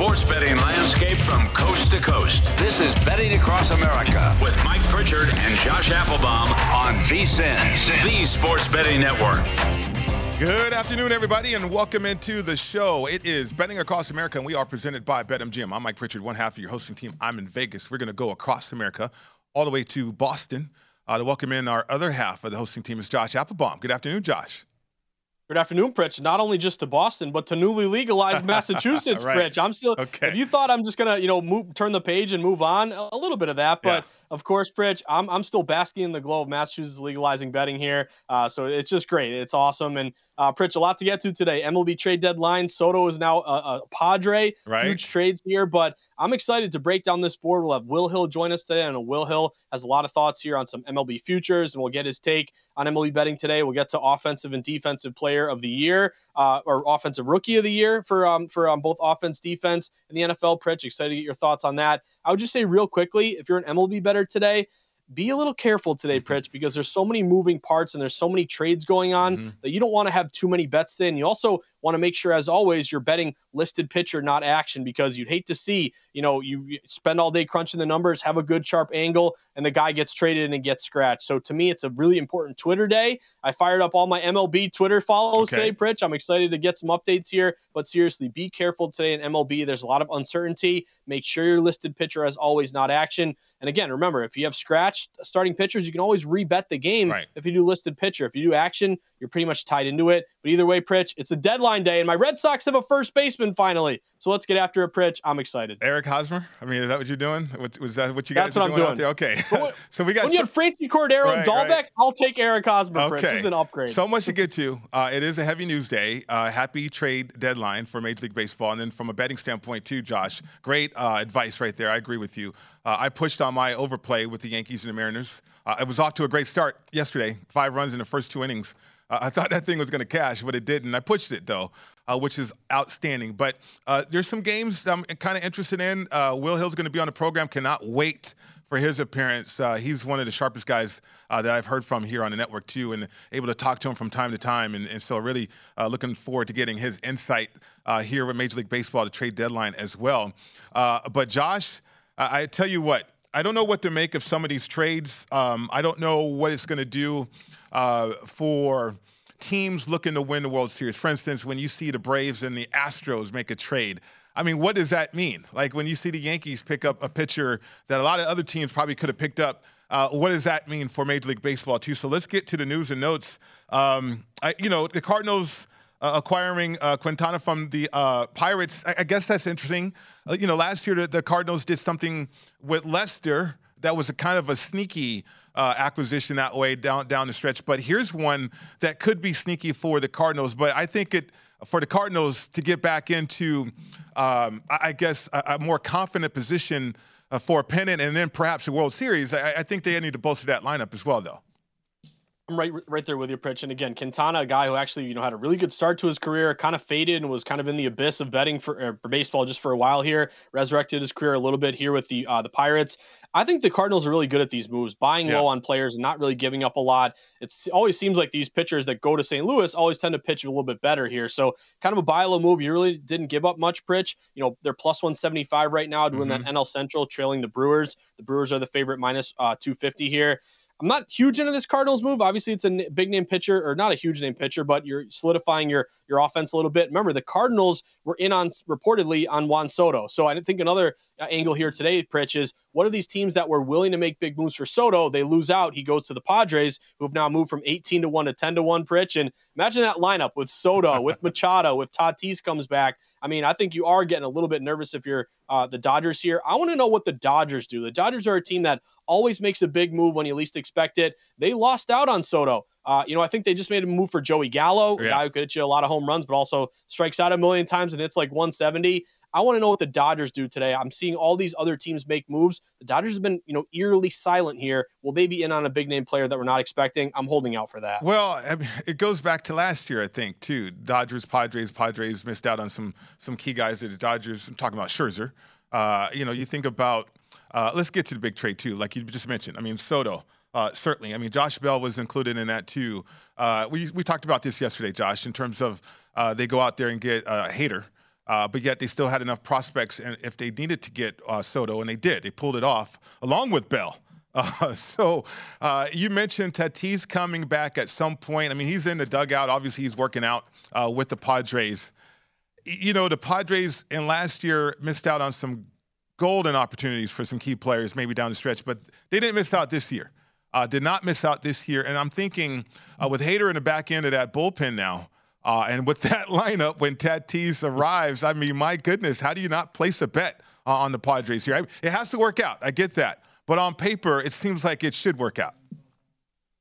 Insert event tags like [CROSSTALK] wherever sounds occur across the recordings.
Sports betting landscape from coast to coast. This is Betting Across America with Mike Pritchard and Josh Applebaum on VSIN, the Sports Betting Network. Good afternoon, everybody, and welcome into the show. It is Betting Across America, and we are presented by BetMGM. I'm Mike Pritchard, one half of your hosting team. I'm in Vegas. We're going to go across America all the way to Boston uh, to welcome in our other half of the hosting team is Josh Applebaum. Good afternoon, Josh. Good afternoon, Pritch. Not only just to Boston, but to newly legalized [LAUGHS] Massachusetts, right. Pritch. I'm still. Okay. If you thought I'm just gonna, you know, move, turn the page and move on, a little bit of that, but. Yeah. Of course, Pritch, I'm, I'm still basking in the glow of Massachusetts legalizing betting here. Uh, so it's just great. It's awesome. And uh, Pritch, a lot to get to today. MLB trade deadline. Soto is now a, a Padre. Right. Huge trades here, but I'm excited to break down this board. We'll have Will Hill join us today. and Will Hill has a lot of thoughts here on some MLB futures, and we'll get his take on MLB betting today. We'll get to offensive and defensive player of the year, uh, or offensive rookie of the year for um, for um, both offense, defense, and the NFL. Pritch, excited to get your thoughts on that. I would just say real quickly, if you're an MLB better today, be a little careful today, Pritch, because there's so many moving parts and there's so many trades going on Mhm. that you don't want to have too many bets. And you also want to make sure, as always, you're betting listed pitcher, not action, because you'd hate to see, you know, you spend all day crunching the numbers, have a good sharp angle, and the guy gets traded and gets scratched. So to me, it's a really important Twitter day. I fired up all my MLB Twitter follows Okay. today, Pritch. I'm excited to get some updates here, but seriously, be careful today in MLB. There's a lot of uncertainty. Make sure your listed pitcher, as always, not action. And again, remember, if you have scratched starting pitchers, you can always rebet the game Right. if you do listed pitcher. If you do action, you're pretty much tied into it. But either way, Pritch, it's a deadline day, and my Red Sox have a first baseman finally. So let's get after it, Pritch. I'm excited. Eric Hosmer. I mean, is that what you're doing? What, was that what you That's guys are what I'm doing, out there? Okay. When- [LAUGHS] so we got When you so- have Franchy Cordero Right, and Dalbec, right. I'll take Eric Hosmer, Pritch. Okay. This is an upgrade. So much to get to. Uh, it is a heavy news day. Uh, happy trade deadline for Major League Baseball. And then from a betting standpoint, too, Josh, great uh, advice right there. I agree with you. Uh, I pushed on my overplay with the Yankees and the Mariners. Uh, it was off to a great start yesterday, five runs in the first two innings. I thought that thing was going to cash, but it didn't. I pushed it, though, uh, which is outstanding. But uh, there's some games I'm kind of interested in. Uh, Will Hill's going to be on the program. Cannot wait for his appearance. Uh, he's one of the sharpest guys uh, that I've heard from here on the network too, and able to talk to him from time to time. And, and so, really uh, looking forward to getting his insight here with Major League Baseball to trade deadline as well. But Josh, I, I tell you what. I don't know what to make of some of these trades. Um, I don't know what it's going to do uh, for teams looking to win the World Series. For instance, when you see the Braves and the Astros make a trade, I mean, what does that mean? Like when you see the Yankees pick up a pitcher that a lot of other teams probably could have picked up, uh, what does that mean for Major League Baseball too? So let's get to the news and notes. Um, I, you know, the Cardinals. uh, acquiring uh, Quintana from the uh, Pirates. I, I, guess that's interesting. Uh, you know, last year the, the, Cardinals did something with Lester that was a kind of a sneaky uh, acquisition that way down down the stretch. But here's one that could be sneaky for the Cardinals. But I think it for the Cardinals to get back into, um, I, I, guess, a, a, more confident position uh, for a pennant and then perhaps a World Series. I, I think they need to bolster that lineup as well, though. I'm right, right there with you, Pritch. And again, Quintana, a guy who actually, you know, had a really good start to his career, kind of faded and was kind of in the abyss of betting for, uh, for baseball just for a while here. Resurrected his career a little bit here with the uh, the Pirates. I think the Cardinals are really good at these moves, buying yeah. low on players and not really giving up a lot. It always seems like these pitchers that go to St. Louis always tend to pitch a little bit better here. So kind of a buy low move. You really didn't give up much, Pritch. You know, they're plus 175 right now doing mm-hmm. that NL Central, trailing the Brewers. The Brewers are the favorite minus, uh, 250 here. I'm not huge into this Cardinals move. Obviously, it's a big name pitcher, or not a huge name pitcher, but you're solidifying your your offense a little bit. Remember, the Cardinals were in on reportedly on Juan Soto. So I think another uh, angle here today, Pritch, is what are these teams that were willing to make big moves for Soto? They lose out. He goes to the Padres, who have now moved from 18 to 1 to 10 to 1, Pritch. And imagine that lineup with Soto, with [LAUGHS] Machado, with Tatis comes back. I mean, I think you are getting a little bit nervous if you're uh, the Dodgers here. I want to know what the Dodgers do. The Dodgers are a team that always makes a big move when you least expect it. They lost out on Soto. Uh, you know, I think they just made a move for Joey Gallo, yeah. a guy who could hit you a lot of home runs, but also strikes out a million times and it's like 170. I want to know what the Dodgers do today. I'm seeing all these other teams make moves. The Dodgers have been, you know, eerily silent here. Will they be in on a big name player that we're not expecting? I'm holding out for that. Well, it goes back to last year, I think, too. Dodgers, Padres, Padres missed out on some some key guys that the Dodgers. I'm talking about Scherzer. Uh, you know, you think about. Uh, let's get to the big trade too, like you just mentioned. I mean, Soto. Uh, certainly. I mean, Josh Bell was included in that too. Uh, we we talked about this yesterday, Josh, in terms of uh, they go out there and get uh, Hader, uh, but yet they still had enough prospects, and if they needed to get uh, Soto, and they did, they pulled it off along with Bell. [LAUGHS] Uh, so uh, you mentioned Tatis coming back at some point. I mean, he's in the dugout. Obviously, he's working out uh, with the Padres. You know, the Padres in last year missed out on some golden opportunities for some key players, maybe down the stretch, but they didn't miss out this year. Uh, did not miss out this year. And I'm thinking with Hader in the back end of that bullpen now, uh, and with [LAUGHS] that lineup, when Tatis arrives, I mean, my goodness, how do you not place a bet uh, on the Padres here? I, it has to work out. I get that. But on paper, it seems like it should work out.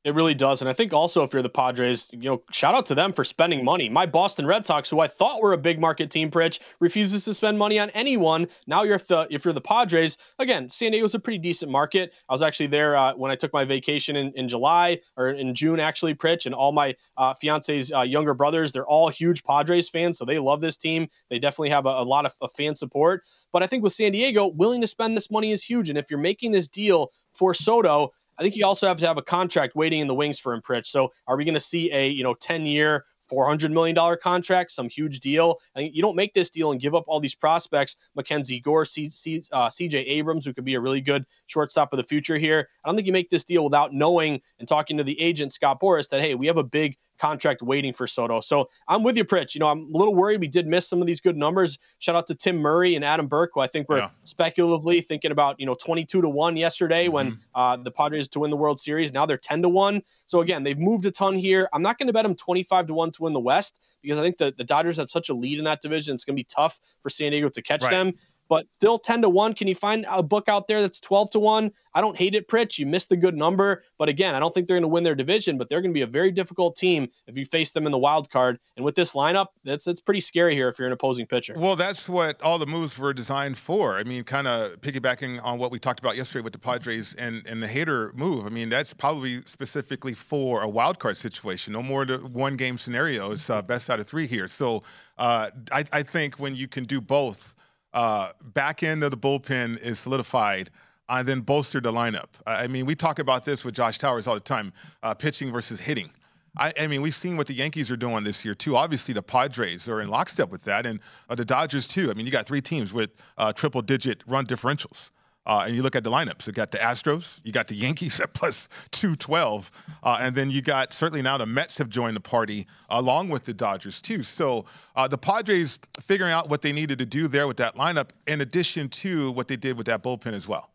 It really does. And I think also if you're the Padres, you know, shout out to them for spending money. My Boston Red Sox, who I thought were a big market team, Pritch, refuses to spend money on anyone. Now you're the if you're the Padres, again, San Diego's a pretty decent market. I was actually there uh, when I took my vacation in, in July or in June, actually, Pritch, and all my uh, fiance's uh, younger brothers, they're all huge Padres fans, so they love this team. They definitely have a, a lot of, of fan support. But I think with San Diego, willing to spend this money is huge. And if you're making this deal for Soto, I think you also have to have a contract waiting in the wings for him, Pritch. So are we going to see a you know 10 year $400 million contract, some huge deal. I you don't make this deal and give up all these prospects, Mackenzie Gore, uh, CJ Abrams, who could be a really good shortstop of the future here. I don't think you make this deal without knowing and talking to the agent, Scott Boras, that, hey, we have a big contract waiting for Soto. So I'm with you, Pritch. You know, I'm a little worried we did miss some of these good numbers. Shout out to Tim Murray and Adam Burke, who I think were yeah. speculatively thinking about, you know, 22 to 1 yesterday mm-hmm. when uh, the Padres to win the World Series. Now they're 10 to 1. So again, they've moved a ton here. I'm not going to bet them 25 to 1 to win the West because I think the, the Dodgers have such a lead in that division. It's going to be tough for San Diego to catch right. them but still 10 to 1. Can you find a book out there that's 12 to 1? I don't hate it, Pritch. You missed the good number. But again, I don't think they're going to win their division, but they're going to be a very difficult team if you face them in the wild card. And with this lineup, that's that's pretty scary here if you're an opposing pitcher. Well, that's what all the moves were designed for. I mean, kind of piggybacking on what we talked about yesterday with the Padres and, and the Hader move. I mean, that's probably specifically for a wild card situation. No more than one game scenarios, uh, best out of three here. So uh, I, I think when you can do both, uh, back end of the bullpen is solidified, and then bolster the lineup. I mean, we talk about this with Josh Towers all the time uh, pitching versus hitting. I, I, mean, we've seen what the Yankees are doing this year, too. Obviously, the Padres are in lockstep with that, and uh, the Dodgers, too. I mean, you got three teams with uh, triple digit run differentials. Uh, and you look at the lineups, you got the Astros, you got the Yankees at [LAUGHS] plus 212, uh, and then you got certainly now the Mets have joined the party along with the Dodgers, too. So uh, the Padres figuring out what they needed to do there with that lineup, in addition to what they did with that bullpen as well.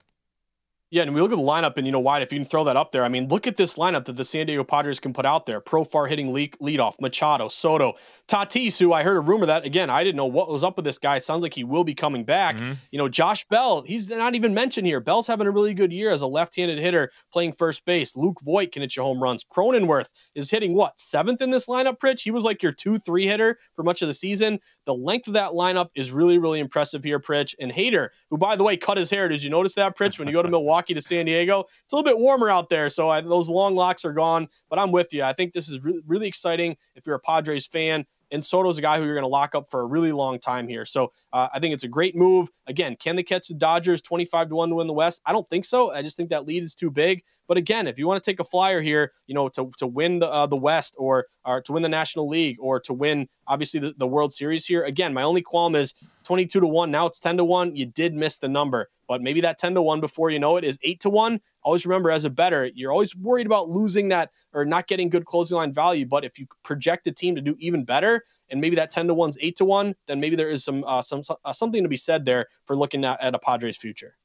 Yeah, and we look at the lineup, and you know, Wyatt, if you can throw that up there, I mean, look at this lineup that the San Diego Padres can put out there. Profar hitting lead, leadoff, Machado, Soto, Tatis, who I heard a rumor that again, I didn't know what was up with this guy. It sounds like he will be coming back. Mm-hmm. You know, Josh Bell, he's not even mentioned here. Bell's having a really good year as a left-handed hitter playing first base. Luke Voit can hit your home runs. Cronenworth is hitting what seventh in this lineup, Pritch? He was like your two-three hitter for much of the season. The length of that lineup is really, really impressive here, Pritch. And Hader, who by the way cut his hair. Did you notice that, Pritch? When you go to Milwaukee to San Diego, it's a little bit warmer out there, so I, those long locks are gone. But I'm with you. I think this is re- really exciting if you're a Padres fan. And Soto's a guy who you're going to lock up for a really long time here. So uh, I think it's a great move. Again, can they catch the Dodgers 25 to 1 to win the West? I don't think so. I just think that lead is too big. But again, if you want to take a flyer here, you know, to, to win the, uh, the West or, or to win the National League or to win, obviously, the, the World Series here, again, my only qualm is 22 to 1. Now it's 10 to 1. You did miss the number, but maybe that 10 to 1 before you know it is 8 to 1. Always remember, as a better, you're always worried about losing that or not getting good closing line value. But if you project a team to do even better, and maybe that 10 to 1's 8 to 1, then maybe there is some uh, some uh, something to be said there for looking at, at a Padres future.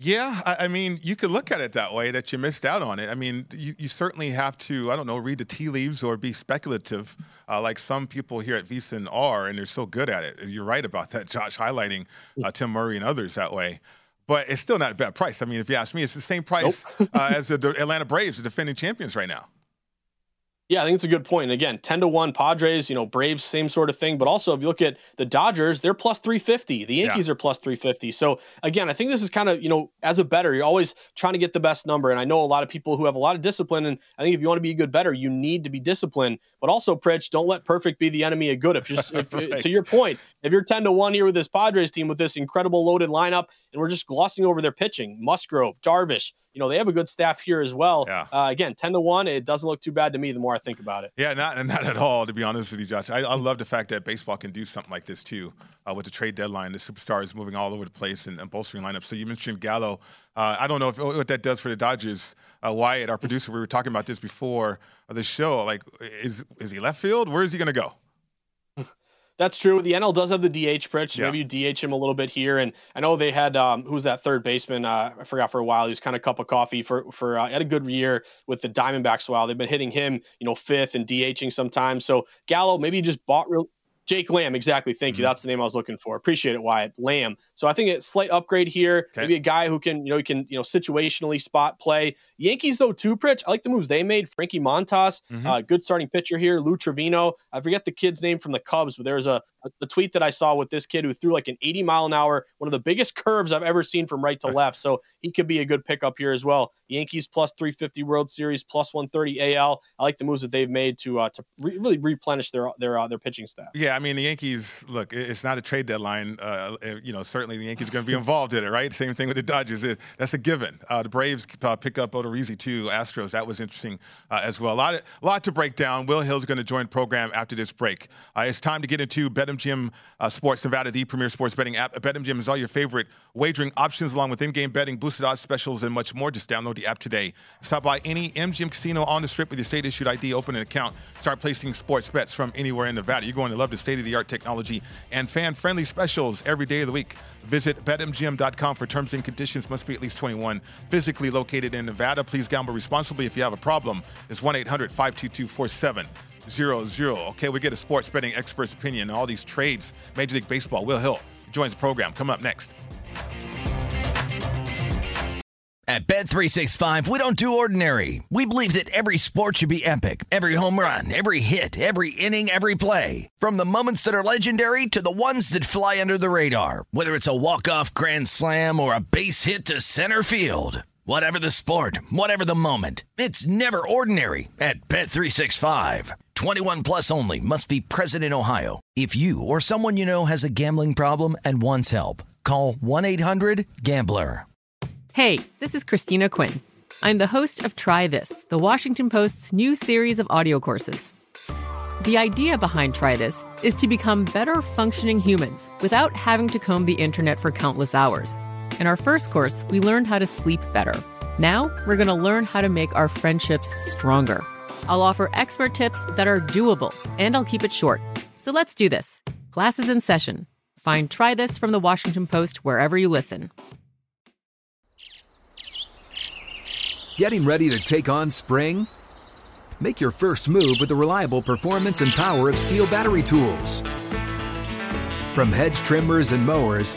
Yeah, I, I, mean, you could look at it that way that you missed out on it. I mean, you, you certainly have to, I don't know, read the tea leaves or be speculative, uh, like some people here at VSiN are, and they're so good at it. You're right about that, Josh, highlighting uh, Tim Murray and others that way. But it's still not a bad price. I mean, if you ask me, it's the same price nope. [LAUGHS] uh, as the Atlanta Braves, the defending champions right now. Yeah, I think it's a good point. And again, 10 to 1 Padres, you know, Braves, same sort of thing. But also, if you look at the Dodgers, they're plus 350. The Yankees yeah. are plus 350. So again, I think this is kind of, you know, as a better, you're always trying to get the best number. And I know a lot of people who have a lot of discipline. And I think if you want to be a good better, you need to be disciplined. But also, Pritch, don't let perfect be the enemy of good. If just if, [LAUGHS] right. to your point, if you're 10 to 1 here with this Padres team with this incredible loaded lineup, and we're just glossing over their pitching, Musgrove, Darvish, you know, they have a good staff here as well. Yeah. Uh, again, 10 to 1, it doesn't look too bad to me the more I think about it. Yeah, not, not at all, to be honest with you, Josh. I, I love the fact that baseball can do something like this too uh, with the trade deadline. The superstars moving all over the place and, and bolstering lineups. So you mentioned Gallo. Uh, I don't know if, what that does for the Dodgers. Uh, Wyatt, our producer, we were talking about this before the show. Like, is, is he left field? Where is he going to go? That's true. The NL does have the DH Pritch. So yeah. Maybe you DH him a little bit here. And I know they had um, who's that third baseman? Uh, I forgot for a while. He was kind of cup of coffee for for uh, had a good year with the Diamondbacks. While they've been hitting him, you know, fifth and DHing sometimes. So Gallo maybe you just bought real Jake Lamb, exactly. Thank mm-hmm. you. That's the name I was looking for. Appreciate it, Wyatt. Lamb. So I think a slight upgrade here. Okay. Maybe a guy who can, you know, he can, you know, situationally spot play. Yankees though too, Pritch. I like the moves they made. Frankie Montas, mm-hmm. uh, good starting pitcher here. Lou Trivino. I forget the kid's name from the Cubs, but there's a, the tweet that I saw with this kid who threw like an 80 mile an hour, one of the biggest curves I've ever seen from right to left. So he could be a good pickup here as well. Yankees plus 350 World Series, plus 130 AL. I like the moves that they've made to uh, to re- really replenish their their uh, their pitching staff. Yeah, I mean the Yankees. Look, it's not a trade deadline. Uh, you know, certainly the Yankees are going to be [LAUGHS] involved in it, right? Same thing with the Dodgers. It, that's a given. Uh, the Braves uh, pick up Odorizzi too. Astros. That was interesting uh, as well. A lot, of, a lot to break down. Will Hill's going to join program after this break. it's time to get into BetMGM uh, Sports Nevada, the premier sports betting app. BetMGM is all your favorite wagering options, along with in-game betting, boosted odds specials, and much more. Just download the app today. Stop by any MGM casino on the strip with your state-issued ID, open an account, start placing sports bets from anywhere in Nevada. You're going to love the state-of-the-art technology and fan-friendly specials every day of the week. Visit BetMGM.com for terms and conditions. Must be at least 21. Physically located in Nevada. Please gamble responsibly. If you have a problem, it's 1-800-522-4700. Okay, we get a sports betting expert's opinion on all these trades. Major League Baseball. Will Hill joins the program. Come up next. At Bet365, we don't do ordinary. We believe that every sport should be epic. Every home run, every hit, every inning, every play. From the moments that are legendary to the ones that fly under the radar. Whether it's a walk-off grand slam or a base hit to center field. Whatever the sport, whatever the moment. It's never ordinary at Bet365. 21 plus only must be present in Ohio. If you or someone you know has a gambling problem and wants help, call 1-800-GAMBLER. Hey, this is Christina Quinn. I'm the host of Try This, the Washington Post's new series of audio courses. The idea behind Try This is to become better functioning humans without having to comb the internet for countless hours. In our first course, we learned how to sleep better. Now, we're going to learn how to make our friendships stronger. I'll offer expert tips that are doable, and I'll keep it short. So let's do this. Classes in session. Find Try This from the Washington Post wherever you listen. Getting ready to take on spring? Make your first move with the reliable performance and power of STIHL battery tools. From hedge trimmers and mowers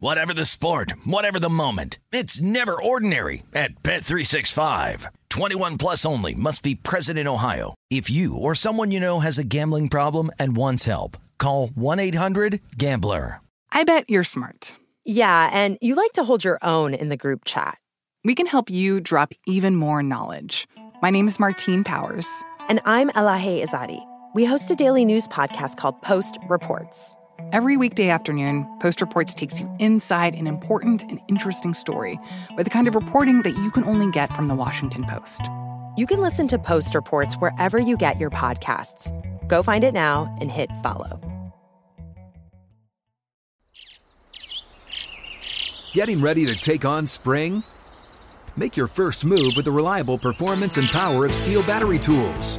Whatever the sport, whatever the moment. It's never ordinary at Bet365. 21 plus only must be present in Ohio. If you or someone you know has a gambling problem and wants help, call 1-800-GAMBLER. I bet you're smart. Yeah, and you like to hold your own in the group chat. We can help you drop even more knowledge. My name is Martine Powers. And I'm Elahe Izadi. We host a daily news podcast called Post Reports. Every weekday afternoon, Post Reports takes you inside an important and interesting story with the kind of reporting that you can only get from the Washington Post. You can listen to Post Reports wherever you get your podcasts. Go find it now and hit follow. Getting ready to take on spring? Make your first move with the reliable performance and power of STIHL battery tools.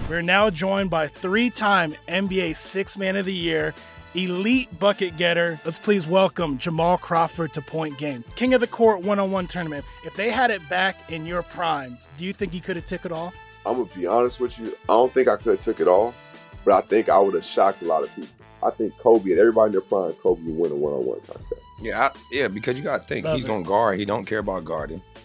We're now joined by three time NBA Six Man of the Year, elite bucket getter. Let's please welcome Jamal Crawford to Point Game. King of the Court one on one tournament. If they had it back in your prime, do you think you could have took it all? I'm gonna be honest with you. I don't think I could have took it all, but I think I would have shocked a lot of people. I think Kobe and everybody in their prime, Kobe would win a one on one contest. Yeah, I, yeah, because you got to think Love he's going to guard. He don't care about guarding.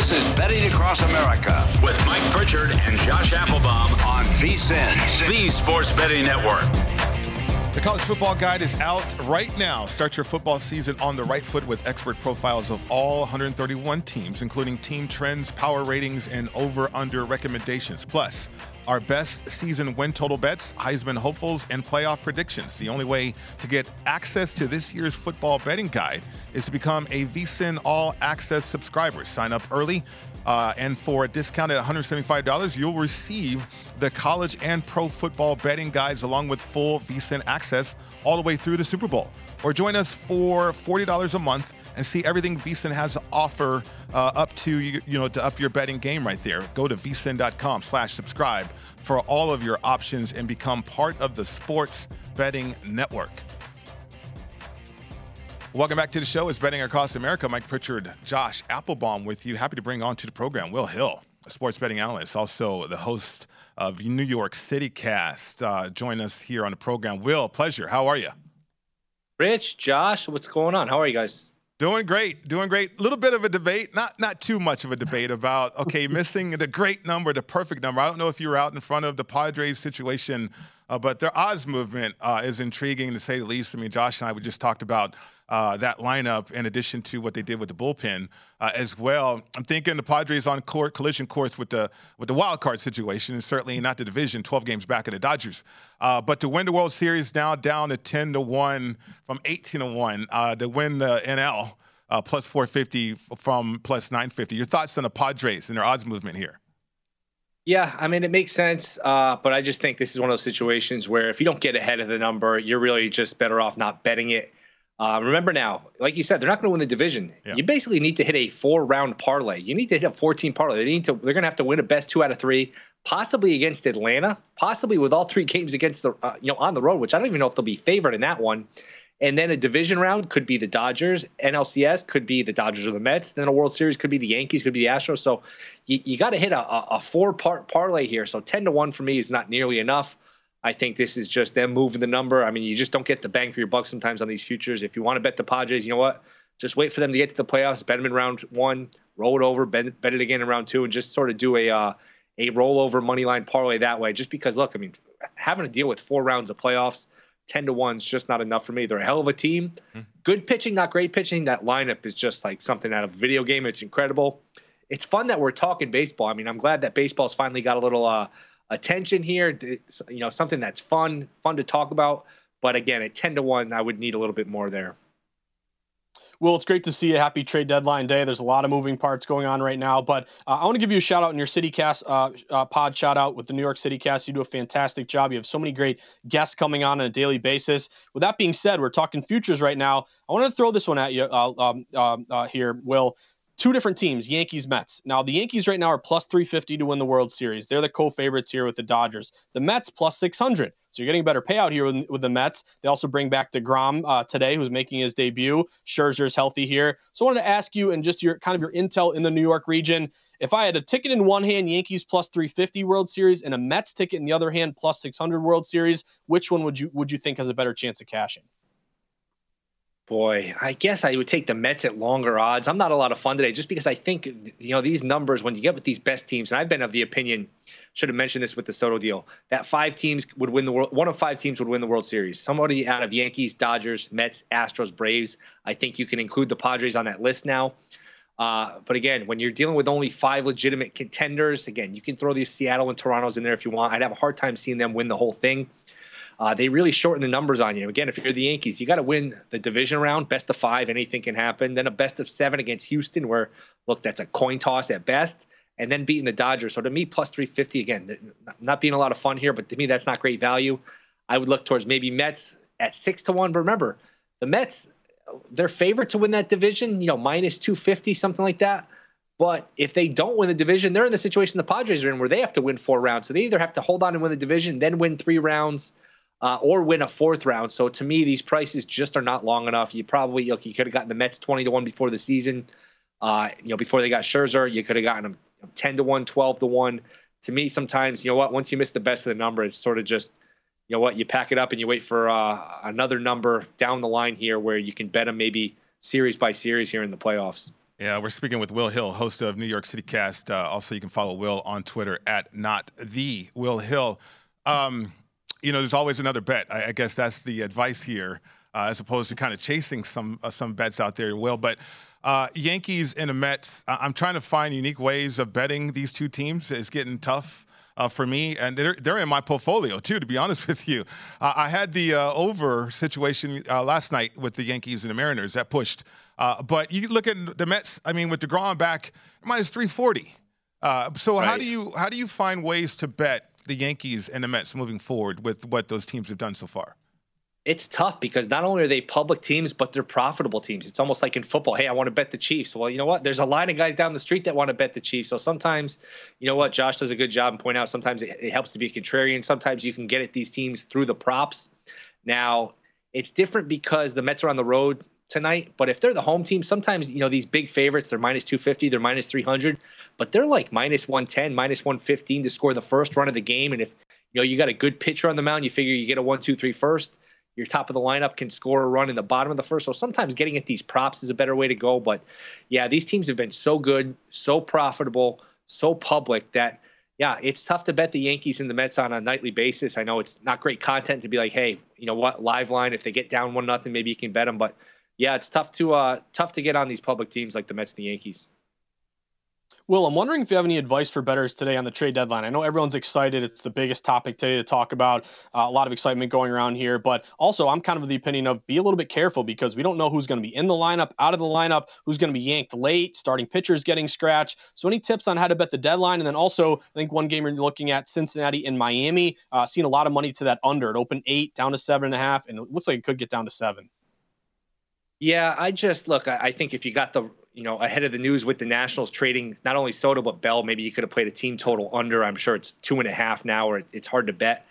This is Betting Across America with Mike Pritchard and Josh Applebaum on VSIN, the Sports Betting Network. The College Football Guide is out right now. Start your football season on the right foot with expert profiles of all 131 teams, including team trends, power ratings, and over under recommendations. Plus, our best season win total bets, Heisman hopefuls, and playoff predictions. The only way to get access to this year's football betting guide is to become a VSIN All Access subscriber. Sign up early. Uh, and for a discount at $175, you'll receive the college and pro football betting guides along with full VSIN access all the way through the Super Bowl. Or join us for $40 a month and see everything VSIN has to offer uh, up to you, know to up your betting game right there. Go to vsin.com/subscribe for all of your options and become part of the Sports Betting Network. Welcome back to the show. It's Betting Across America. Mike Pritchard, Josh Applebaum with you. Happy to bring on to the program Will Hill, a sports betting analyst, also the host of New York City Cast. Uh, join us here on the program. Will, pleasure. How are you? Pritch, Josh, what's going on? How are you guys? Doing great, doing great. A little bit of a debate, not not too much of a debate about okay, [LAUGHS] missing the great number, the perfect number. I don't know if you were out in front of the Padres situation uh, but their odds movement uh, is intriguing to say the least. I mean, Josh and I we just talked about uh, that lineup in addition to what they did with the bullpen uh, as well. I'm thinking the Padres on court collision course with the with the wild card situation, and certainly not the division, 12 games back of the Dodgers. Uh, but to win the World Series now down to 10 to one from 18 to one uh, to win the NL. plus 450 from plus 950. Your thoughts on the Padres and their odds movement here? Yeah, I mean, it makes sense. Uh, but I just think this is one of those situations where if you don't get ahead of the number, you're really just better off not betting it. Uh, remember now, like you said, they're not going to win the division. Yeah. You basically need to hit a four-round parlay. You need to hit a 14 parlay. They need to. They're going to have to win a best two out of three, possibly against Atlanta, possibly with all three games against the uh, you know on the road, which I don't even know if they'll be favored in that one. And then a division round could be the Dodgers, NLCS could be the Dodgers or the Mets. Then a World Series could be the Yankees, could be the Astros. So you, you got to hit a, a four part parlay here. So 10 to 1 for me is not nearly enough. I think this is just them moving the number. I mean, you just don't get the bang for your buck sometimes on these futures. If you want to bet the Padres, you know what? Just wait for them to get to the playoffs, bet them in round one, roll it over, bet, bet it again in round two, and just sort of do a uh, a rollover money line parlay that way. Just because, look, I mean, having to deal with four rounds of playoffs – 10 to 1 is just not enough for me. They're a hell of a team. Mm-hmm. Good pitching, not great pitching. That lineup is just like something out of a video game. It's incredible. It's fun that we're talking baseball. I mean, I'm glad that baseball's finally got a little uh, attention here. It's, you know, something that's fun, fun to talk about. But again, at 10 to 1, I would need a little bit more there. Well, it's great to see a happy trade deadline day. There's a lot of moving parts going on right now, but uh, I want to give you a shout out in your CityCast uh, uh, pod shout out with the New York City Cast. You do a fantastic job. You have so many great guests coming on on a daily basis. With that being said, we're talking futures right now. I want to throw this one at you uh, um, um, uh, here, Will two different teams, Yankees, Mets. Now, the Yankees right now are plus 350 to win the World Series. They're the co favorites here with the Dodgers. The Mets plus 600. So you're getting a better payout here with, with the Mets. They also bring back DeGrom uh, today, who's making his debut. Scherzer's healthy here. So I wanted to ask you, and just your kind of your intel in the New York region, if I had a ticket in one hand, Yankees plus 350 World Series, and a Mets ticket in the other hand, plus 600 World Series, which one would you would you think has a better chance of cashing? Boy, I guess I would take the Mets at longer odds. I'm not a lot of fun today just because I think, you know, these numbers, when you get with these best teams, and I've been of the opinion, should have mentioned this with the Soto deal, that five teams would win the world, one of five teams would win the World Series. Somebody out of Yankees, Dodgers, Mets, Astros, Braves. I think you can include the Padres on that list now. Uh, but again, when you're dealing with only five legitimate contenders, again, you can throw the Seattle and Toronto's in there if you want. I'd have a hard time seeing them win the whole thing. Uh, they really shorten the numbers on you. Again, if you're the Yankees, you got to win the division round, best of five, anything can happen. Then a best of seven against Houston, where look, that's a coin toss at best, and then beating the Dodgers. So to me, plus 350 again, not being a lot of fun here, but to me, that's not great value. I would look towards maybe Mets at six to one. But remember, the Mets, they're favorite to win that division, you know, minus 250, something like that. But if they don't win the division, they're in the situation the Padres are in where they have to win four rounds. So they either have to hold on and win the division, then win three rounds uh, or win a fourth round. So to me, these prices just are not long enough. You probably look, you could have gotten the Mets 20 to 1 before the season. Uh, you know, before they got Scherzer, you could have gotten them 10 to 1, 12 to 1. To me, sometimes, you know what, once you miss the best of the number, it's sort of just, you know what, you pack it up and you wait for uh, another number down the line here where you can bet them maybe series by series here in the playoffs. Yeah, we're speaking with Will Hill, host of New York City Cast. Uh, also, you can follow Will on Twitter at not the Will Hill. Um, you know, there's always another bet. I, I guess that's the advice here, uh, as opposed to kind of chasing some uh, some bets out there. You will, but uh, Yankees and the Mets. I'm trying to find unique ways of betting these two teams. It's getting tough. Uh, for me, and they're, they're in my portfolio too. To be [LAUGHS] honest with you, uh, I had the uh, over situation uh, last night with the Yankees and the Mariners that pushed. Uh, but you look at the Mets. I mean, with Degrom back, minus three forty. Uh, so right. how do you how do you find ways to bet the Yankees and the Mets moving forward with what those teams have done so far? it's tough because not only are they public teams, but they're profitable teams. It's almost like in football. Hey, I want to bet the Chiefs. Well, you know what? There's a line of guys down the street that want to bet the Chiefs. So sometimes, you know what? Josh does a good job and point out sometimes it, it helps to be a contrarian. Sometimes you can get at these teams through the props. Now, it's different because the Mets are on the road tonight. But if they're the home team, sometimes, you know, these big favorites, they're minus 250, they're minus 300, but they're like minus 110, minus 115 to score the first run of the game. And if, you know, you got a good pitcher on the mound, you figure you get a one, two, three first your top of the lineup can score a run in the bottom of the first. So sometimes getting at these props is a better way to go. But yeah, these teams have been so good, so profitable, so public that yeah, it's tough to bet the Yankees and the Mets on a nightly basis. I know it's not great content to be like, hey, you know what, live line. If they get down one nothing, maybe you can bet them. But yeah, it's tough to uh, tough to get on these public teams like the Mets and the Yankees. Will, I'm wondering if you have any advice for bettors today on the trade deadline. I know everyone's excited. It's the biggest topic today to talk about. Uh, a lot of excitement going around here. But also, I'm kind of the opinion of be a little bit careful because we don't know who's going to be in the lineup, out of the lineup, who's going to be yanked late, starting pitchers getting scratched. So, any tips on how to bet the deadline? And then also, I think one game you're looking at Cincinnati and Miami, uh, seeing a lot of money to that under. It opened eight, down to seven and a half, and it looks like it could get down to seven. Yeah, I just look. I think if you got the you know, ahead of the news with the Nationals trading not only Soto but Bell. Maybe you could have played a team total under. I'm sure it's two and a half now, or it's hard to bet.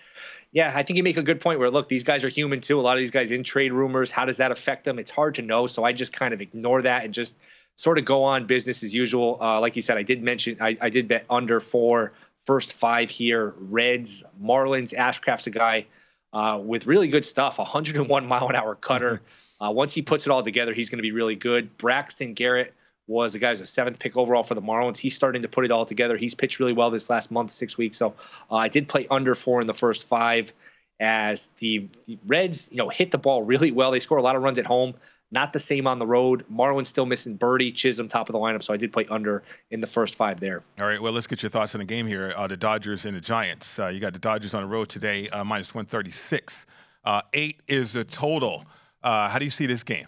Yeah, I think you make a good point where look, these guys are human too. A lot of these guys in trade rumors. How does that affect them? It's hard to know. So I just kind of ignore that and just sort of go on business as usual. Uh, like you said, I did mention I, I did bet under four first five here. Reds, Marlins, Ashcraft's a guy uh, with really good stuff. 101 mile an hour cutter. [LAUGHS] Uh, once he puts it all together, he's going to be really good. Braxton Garrett was the guy who's a seventh pick overall for the Marlins. He's starting to put it all together. He's pitched really well this last month, six weeks. So uh, I did play under four in the first five as the, the, Reds, you know, hit the ball really well. They score a lot of runs at home. Not the same on the road. Marlins still missing Birdie, Chisholm, top of the lineup. So I did play under in the first five there. All right. Well, let's get your thoughts on the game here. Uh, the Dodgers and the Giants. Uh, you got the Dodgers on the road today, uh, minus 136. Uh, eight is the total. Uh, how do you see this game?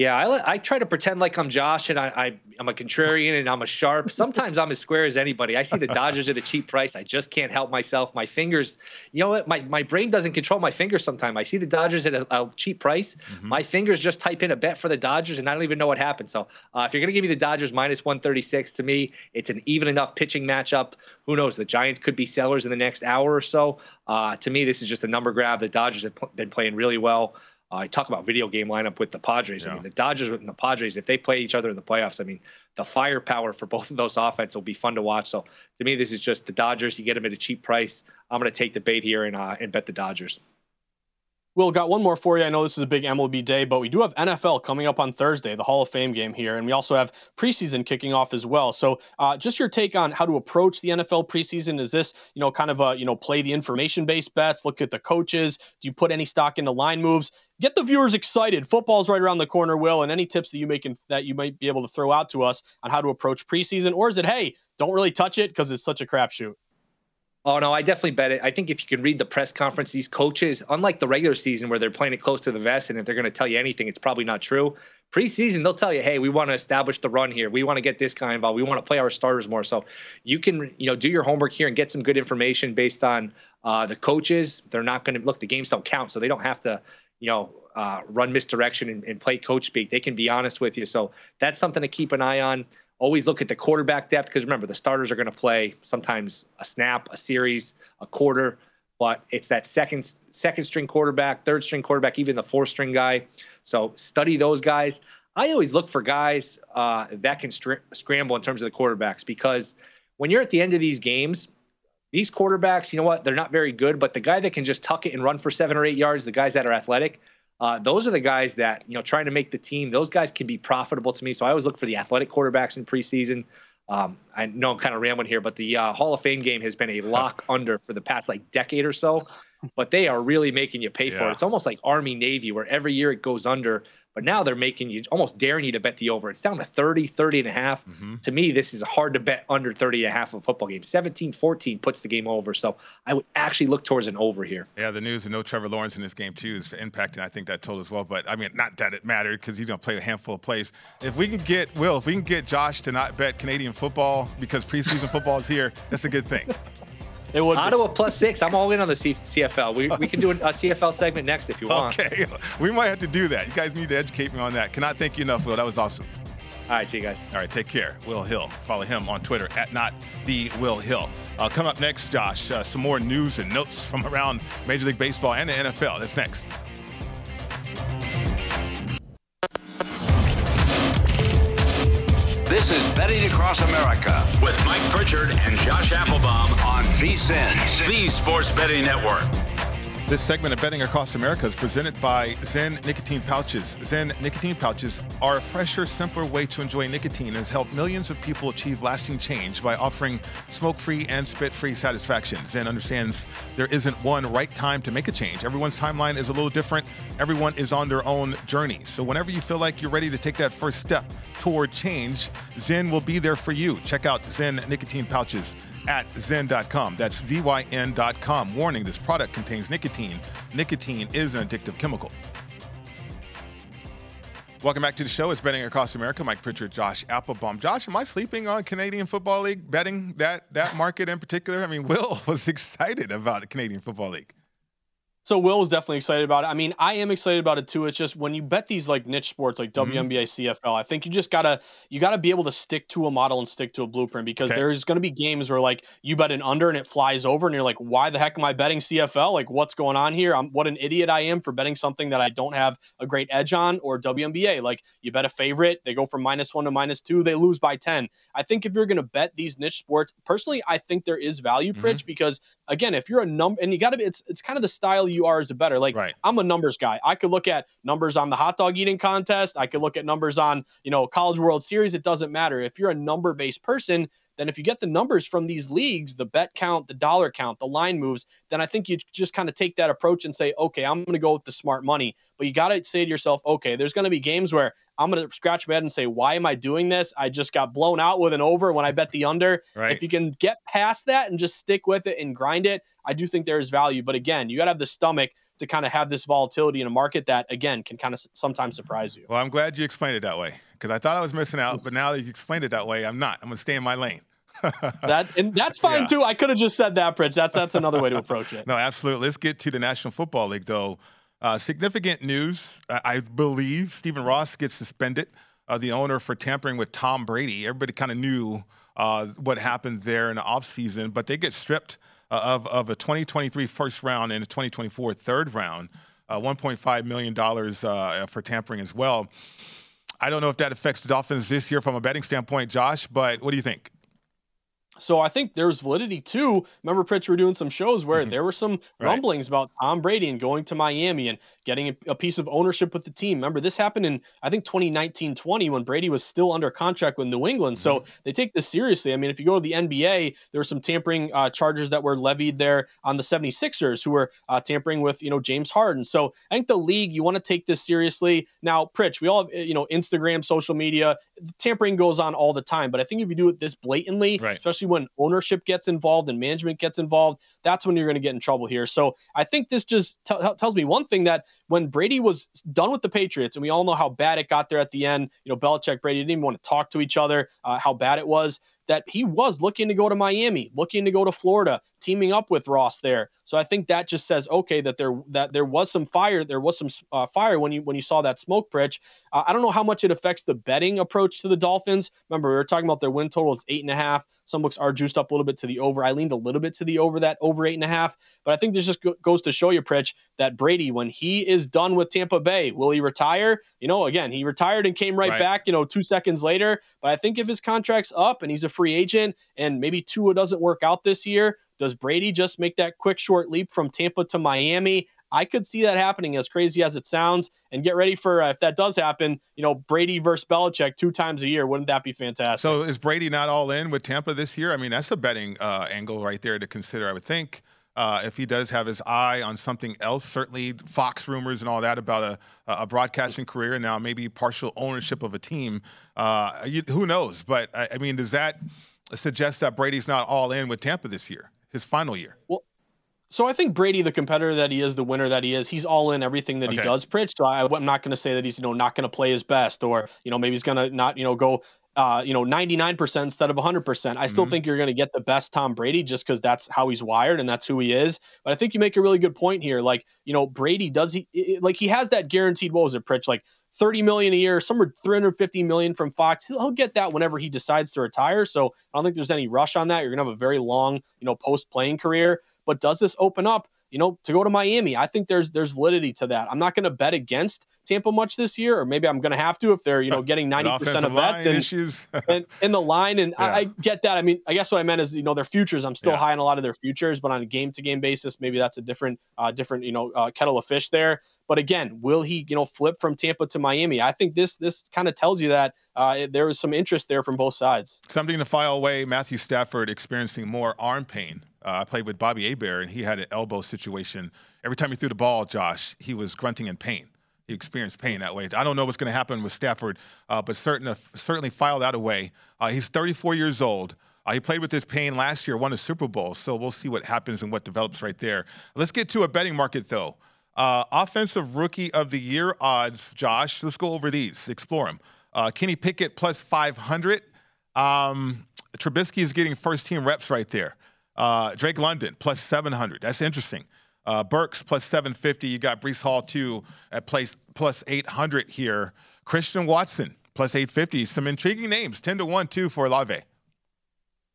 Yeah, I, I try to pretend like I'm Josh and I, I am a contrarian and I'm a sharp. [LAUGHS] Sometimes I'm as square as anybody. I see the Dodgers at a cheap price. I just can't help myself. My fingers, you know what? My my brain doesn't control my fingers. Sometimes I see the Dodgers at a, a cheap price. Mm-hmm. My fingers just type in a bet for the Dodgers and I don't even know what happened. So uh, if you're gonna give me the Dodgers minus 136, to me it's an even enough pitching matchup. Who knows? The Giants could be sellers in the next hour or so. Uh, to me, this is just a number grab. The Dodgers have been playing really well. Uh, I talk about video game lineup with the Padres. Yeah. I mean, the Dodgers and the Padres, if they play each other in the playoffs, I mean, the firepower for both of those offense will be fun to watch. So to me, this is just the Dodgers. You get them at a cheap price. I'm going to take the bait here and uh, and bet the Dodgers. Will, got one more for you. I know this is a big MLB day, but we do have NFL coming up on Thursday, the Hall of Fame game here, and we also have preseason kicking off as well. So, uh, just your take on how to approach the NFL preseason. Is this, you know, kind of a, you know, play the information-based bets, look at the coaches? Do you put any stock into line moves? Get the viewers excited. Football's right around the corner, Will, and any tips that you make in, that you might be able to throw out to us on how to approach preseason, or is it, hey, don't really touch it because it's such a crapshoot? Oh no, I definitely bet it. I think if you can read the press conference, these coaches, unlike the regular season where they're playing it close to the vest, and if they're going to tell you anything, it's probably not true. Preseason, they'll tell you, "Hey, we want to establish the run here. We want to get this guy involved. We want to play our starters more." So you can, you know, do your homework here and get some good information based on uh, the coaches. They're not going to look. The games don't count, so they don't have to, you know, uh, run misdirection and, and play coach speak. They can be honest with you. So that's something to keep an eye on. Always look at the quarterback depth because remember the starters are going to play sometimes a snap, a series, a quarter, but it's that second second string quarterback, third string quarterback, even the fourth string guy. So study those guys. I always look for guys uh, that can str- scramble in terms of the quarterbacks because when you're at the end of these games, these quarterbacks, you know what, they're not very good, but the guy that can just tuck it and run for seven or eight yards, the guys that are athletic, uh, those are the guys that you know trying to make the team. Those guys can be profitable to me. So I always look for the athletic quarterbacks in preseason. Um, I know I'm kind of rambling here, but the uh, Hall of Fame game has been a [LAUGHS] lock under for the past like decade or so. But they are really making you pay yeah. for it. It's almost like Army Navy, where every year it goes under. But now they're making you almost daring you to bet the over. It's down to 30, 30 and a half. Mm-hmm. To me, this is hard to bet under 30 and a half of a football game. 17 14 puts the game over. So I would actually look towards an over here. Yeah, the news and no Trevor Lawrence in this game, too, is impacting, I think, that total as well. But I mean, not that it mattered because he's going to play a handful of plays. If we can get, Will, if we can get Josh to not bet Canadian football because preseason football is here, that's a good thing. [LAUGHS] It would. Ottawa be. plus six. I'm all in on the C- CFL. We, we can do a, a CFL segment next if you want. Okay, [LAUGHS] we might have to do that. You guys need to educate me on that. Cannot thank you enough, Will. That was awesome. All right, see you guys. All right, take care. Will Hill. Follow him on Twitter at not the Will Hill. Uh, come up next, Josh. Uh, some more news and notes from around Major League Baseball and the NFL. That's next. This is Betting Across America with Mike Pritchard and Josh Applebaum on VSIN, the Sports Betting Network. This segment of Betting Across America is presented by Zyn Nicotine Pouches. Zyn Nicotine Pouches are a fresher, simpler way to enjoy nicotine and has helped millions of people achieve lasting change by offering smoke-free and spit-free satisfaction. Zyn understands there isn't one right time to make a change. Everyone's timeline is a little different. Everyone is on their own journey. So whenever you feel like you're ready to take that first step toward change, Zyn will be there for you. Check out Zyn Nicotine Pouches at zyn.com. That's Z-Y-N.com. Warning, this product contains nicotine. Nicotine is an addictive chemical. Welcome back to the show. It's Betting Across America. Mike Pritchard, Josh Applebaum. Josh, am I sleeping on Canadian Football League betting that that market in particular? I mean, Will [LAUGHS] was excited about the Canadian Football League. So Will was definitely excited about it. I mean, I am excited about it too. It's just when you bet these like niche sports like mm-hmm. WNBA, CFL, I think you just gotta you gotta be able to stick to a model and stick to a blueprint because okay. there's gonna be games where like you bet an under and it flies over and you're like, why the heck am I betting CFL? Like, what's going on here? I'm what an idiot I am for betting something that I don't have a great edge on or WNBA. Like you bet a favorite, they go from minus one to minus two, they lose by 10. I think if you're gonna bet these niche sports, personally, I think there is value, mm-hmm. Pritch, because again, if you're a number and you gotta be it's it's kind of the style you are as a better. Like like right. I'm a numbers guy. I could look at numbers on the hot dog eating contest. I could look at numbers on, you know, College World Series. It doesn't matter. If you're a number based person, then if you get the numbers from these leagues, the bet count, the dollar count, the line moves, then I think you just kind of take that approach and say, okay, I'm going to go with the smart money. But you got to say to yourself, okay, there's going to be games where I'm going to scratch my head and say, why am I doing this? I just got blown out with an over when I bet the under. Right. If you can get past that and just stick with it and grind it, I do think there is value. But again, you got to have the stomach to kind of have this volatility in a market that again can kind of sometimes surprise you. Well, I'm glad you explained it that way because I thought I was missing out, but now that you explained it that way, I'm not. I'm gonna stay in my lane. That and that's [LAUGHS] fine yeah. too. I could have just said that, Pritch. That's that's another way to approach it. [LAUGHS] no, absolutely. Let's get to the National Football League though. Uh, significant news. I believe Stephen Ross gets suspended. Uh, the owner for tampering with Tom Brady. Everybody kind of knew uh, what happened there in the offseason, but they get stripped uh, of, of a 2023 first round and a 2024 third round, uh, $1.5 million uh, for tampering as well. I don't know if that affects the Dolphins this year from a betting standpoint, Josh, but what do you think? So I think there's validity too. Remember, Pritch, we were doing some shows where mm-hmm. there were some right. rumblings about Tom Brady and going to Miami and getting a, piece of ownership with the team. Remember, this happened in I think 2019 20 when Brady was still under contract with New England. Mm-hmm. So they take this seriously. I mean, if you go to the NBA, there were some tampering uh, charges that were levied there on the 76ers who were uh, tampering with, you know, James Harden. So I think the league, you want to take this seriously. Now, Pritch, we all have, you know, Instagram, social media, tampering goes on all the time. But I think if you do it this blatantly, right. especially when ownership gets involved and management gets involved, that's when you're going to get in trouble here. So I think this just t- tells me one thing that when Brady was done with the Patriots, and we all know how bad it got there at the end, you know, Belichick, Brady didn't even want to talk to each other, uh, how bad it was that he was looking to go to Miami, looking to go to Florida, teaming up with Ross there. So I think that just says okay that there that there was some fire, there was some uh, fire when you when you saw that smoke Pritch. Uh, I don't know how much it affects the betting approach to the Dolphins. Remember, we were talking about their win total; it's eight and a half. Some books are juiced up a little bit to the over. I leaned a little bit to the over that over eight and a half. But I think this just go- goes to show you, Pritch, that Brady, when he is done with Tampa Bay, will he retire? You know, again, he retired and came right, right. back, you know, two seconds later. But I think if his contract's up and he's a free agent and maybe Tua doesn't work out this year, does Brady just make that quick short leap from Tampa to Miami? I could see that happening, as crazy as it sounds. And get ready for uh, if that does happen, you know, Brady versus Belichick two times a year. Wouldn't that be fantastic? So is Brady not all in with Tampa this year? I mean, that's a betting uh, angle right there to consider. I would think. Uh, if he does have his eye on something else, certainly Fox rumors and all that about a, a broadcasting career, and now maybe partial ownership of a team. Uh, you, who knows? But I, I mean, does that suggest that Brady's not all in with Tampa this year, his final year? Well, so I think Brady, the competitor that he is, the winner that he is, he's all in everything that okay. he does. Pritch. So I, am not going to say that he's you know not going to play his best, or you know maybe he's going to not you know go uh, you know, 99% instead of 100%. I still Mhm. think you're going to get the best Tom Brady just because that's how he's wired and that's who he is. But I think you make a really good point here. Like, you know, Brady does he i- i- like he has that guaranteed. What was it, Pritch? Like 30 million a year, somewhere 350 million from Fox. He'll, he'll get that whenever he decides to retire. So I don't think there's any rush on that. You're gonna have a very long, you know, post playing career. But does this open up? You know, to go to Miami, I think there's there's validity to that. I'm not going to bet against Tampa much this year, or maybe I'm going to have to if they're you know [LAUGHS] getting 90 percent of bets line and, issues. [LAUGHS] and in the line. And Yeah. I, I get that. I mean, I guess what I meant is you know their futures. I'm still Yeah. high on a lot of their futures, but on a game to game basis, maybe that's a different uh, different you know uh, kettle of fish there. But again, will he you know flip from Tampa to Miami? I think this this kind of tells you that uh, there was some interest there from both sides. Something to file away. Matthew Stafford experiencing more arm pain. Uh, I played with Bobby Hebert, and he had an elbow situation. Every time he threw the ball, Josh, he was grunting in pain. He experienced pain that way. I don't know what's going to happen with Stafford, uh, but certain, certainly file that away. Uh, he's 34 years old. Uh, he played with this pain last year, won a Super Bowl, so we'll see what happens and what develops right there. Let's get to a betting market, though. Uh, offensive Rookie of the Year odds, Josh. Let's go over these, explore them. Uh, Kenny Pickett plus 500. Um, Trubisky is getting first team reps right there. Uh, Drake London plus 700. That's interesting. Uh, Burks plus 750. You got Breece Hall too at place plus 800 here. Christian Watson plus 850. Some intriguing names. 10 to 1 too for Olave.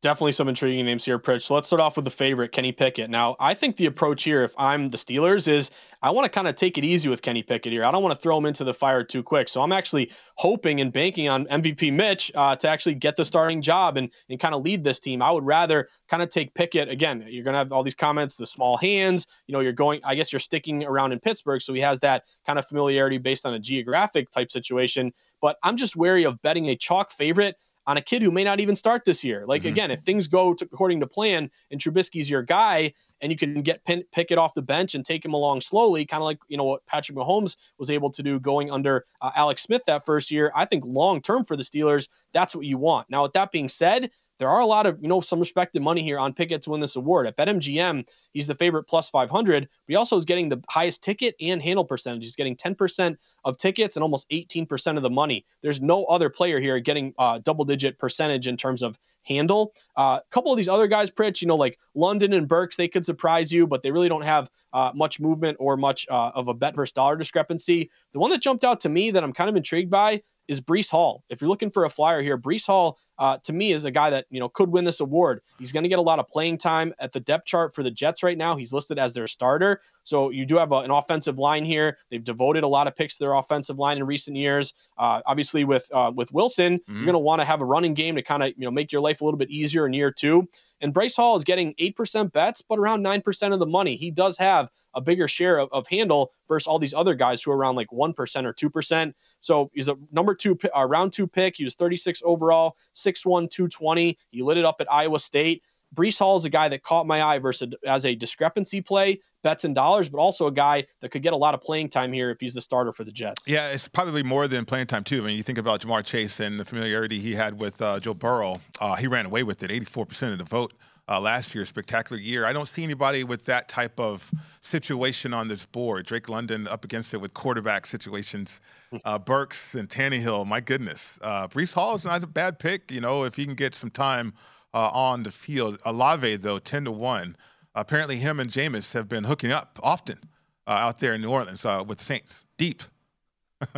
Definitely some intriguing names here, Pritch. So let's start off with the favorite, Kenny Pickett. Now, I think the approach here, if I'm the Steelers, is I want to kind of take it easy with Kenny Pickett here. I don't want to throw him into the fire too quick. So I'm actually hoping and banking on MVP Mitch uh, to actually get the starting job and, and kind of lead this team. I would rather kind of take Pickett. Again, you're going to have all these comments, the small hands. You know, you're going, I guess you're sticking around in Pittsburgh. So he has that kind of familiarity based on a geographic type situation. But I'm just wary of betting a chalk favorite on a kid who may not even start this year. Like Mhm. again, if things go to, according to plan and Trubisky's your guy, and you can get pin, pick it off the bench and take him along slowly, kind of like you know what Patrick Mahomes was able to do going under uh, Alex Smith that first year. I think long term for the Steelers, that's what you want. Now, with that being said. There are a lot of, you know, some respected money here on Pickett to win this award. At BetMGM, he's the favorite plus 500. But he also is getting the highest ticket and handle percentage. He's getting 10% of tickets and almost 18% of the money. There's no other player here getting uh, double digit percentage in terms of handle. Uh, a couple of these other guys, Pritch, you know, like London and Burks, they could surprise you, but they really don't have uh, much movement or much uh, of a bet versus dollar discrepancy. The one that jumped out to me that I'm kind of intrigued by is Breece Hall. If you're looking for a flyer here, Breece Hall uh, to me is a guy that you know could win this award. He's going to get a lot of playing time at the depth chart for the Jets right now. He's listed as their starter, so you do have a, an offensive line here. They've devoted a lot of picks to their offensive line in recent years. Uh, obviously, with uh, with Wilson, Mhm. you're going to want to have a running game to kind of you know make your life a little bit easier in year two. And Breece Hall is getting 8% bets, but around 9% of the money. He does have a bigger share of, of handle versus all these other guys who are around like 1% or 2%. So he's a number two, uh, round two pick. He was 36 overall, 6'1, 220. He lit it up at Iowa State. Breece Hall is a guy that caught my eye versus as a discrepancy play, bets and dollars, but also a guy that could get a lot of playing time here if he's the starter for the Jets. Yeah, it's probably more than playing time too. I mean, you think about Ja'Marr Chase and the familiarity he had with uh, Joe Burrow. Uh, he ran away with it, 84% of the vote uh, last year. Spectacular year. I don't see anybody with that type of situation on this board. Drake London up against it with quarterback situations. Uh, Burks and Tannehill, my goodness. Uh, Breece Hall is not a bad pick, you know, if he can get some time uh, on the field. Olave, though, 10 to 1. Apparently, him and Jameis have been hooking up often uh, out there in New Orleans uh, with the Saints. Deep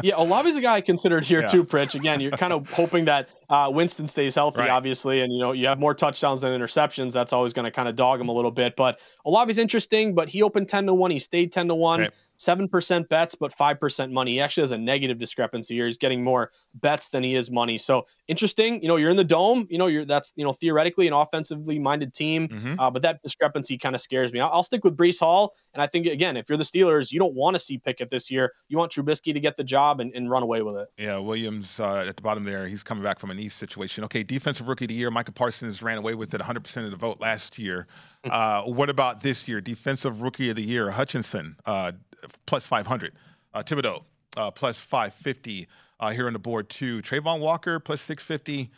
yeah, Olave's a guy I considered here yeah. too, Pritch. Again, you're kind of [LAUGHS] hoping that uh, Winston stays healthy, right. obviously, and you know you have more touchdowns than interceptions. That's always going to kind of dog him a little bit. But Olave's interesting, but he opened ten to one. He stayed ten to one. 7% bets, but 5% money. He actually has a negative discrepancy here. He's getting more bets than he is money. So interesting. You know, you're in the dome. You know, you're that's, you know, theoretically an offensively minded team, mm-hmm. uh, but that discrepancy kind of scares me. I'll, I'll, stick with Breece Hall. And I think, again, if you're the Steelers, you don't want to see Pickett this year. You want Trubisky to get the job and, and run away with it. Yeah, Williams uh, at the bottom there, he's coming back from an knee situation. Okay, defensive rookie of the year, Micah Parsons ran away with it 100% of the vote last year. Hmm. Uh, what about this year? Defensive rookie of the year, Hutchinson uh, plus 500. Uh, Thibodeaux, uh, plus 550 uh, here on the board, too. Travon Walker, plus 650.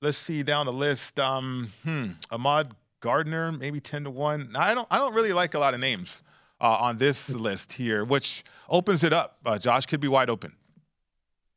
Let's see down the list. Um, hmm, Ahmad Gardner, maybe 10 to 1. I don't, I don't really like a lot of names uh, on this list here, which opens it up. Uh, Josh could be wide open.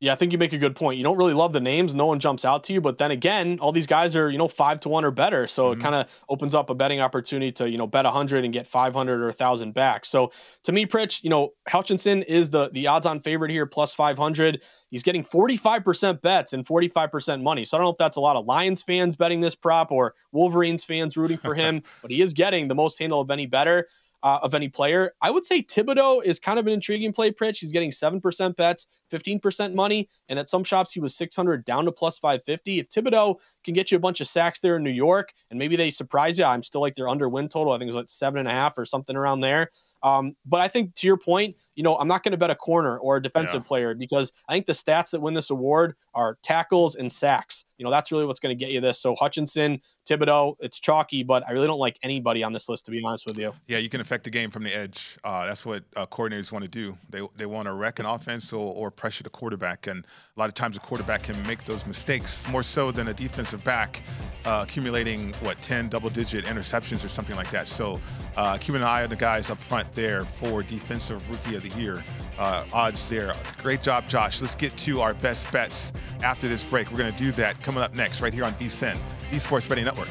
Yeah, I think you make a good point. You don't really love the names. No one jumps out to you. But then again, all these guys are, you know, five to one or better. So mm-hmm. it kind of opens up a betting opportunity to, you know, bet 100 and get 500 or 1,000 back. So to me, Pritch, you know, Hutchinson is the the odds on favorite here, plus 500. He's getting 45% bets and 45% money. So I don't know if that's a lot of Lions fans betting this prop or Wolverines fans rooting for him, [LAUGHS] but he is getting the most handle of any better uh, of any player. I would say Thibodeaux is kind of an intriguing play, Pritch. He's getting 7% bets, 15% money. And at some shops, he was 600 down to plus 550. If Thibodeaux can get you a bunch of sacks there in New York and maybe they surprise you, I'm still like their under win total. I think it was like seven and a half or something around there. Um, but I think to your point, you know, I'm not going to bet a corner or a defensive yeah. player because I think the stats that win this award are tackles and sacks. You know, that's really what's going to get you this. So Hutchinson, Thibodeaux, it's chalky, but I really don't like anybody on this list to be honest with you. Yeah, you can affect the game from the edge. Uh, that's what uh, coordinators want to do. They they want to wreck an offense or, or pressure the quarterback, and a lot of times a quarterback can make those mistakes more so than a defensive back uh, accumulating what 10 double-digit interceptions or something like that. So uh, keep an eye on the guys up front there for defensive rookie of the year uh, odds there. Great job, Josh. Let's get to our best bets after this break. We're going to do that coming up next, right here on VSIN, the Sports Betting Network.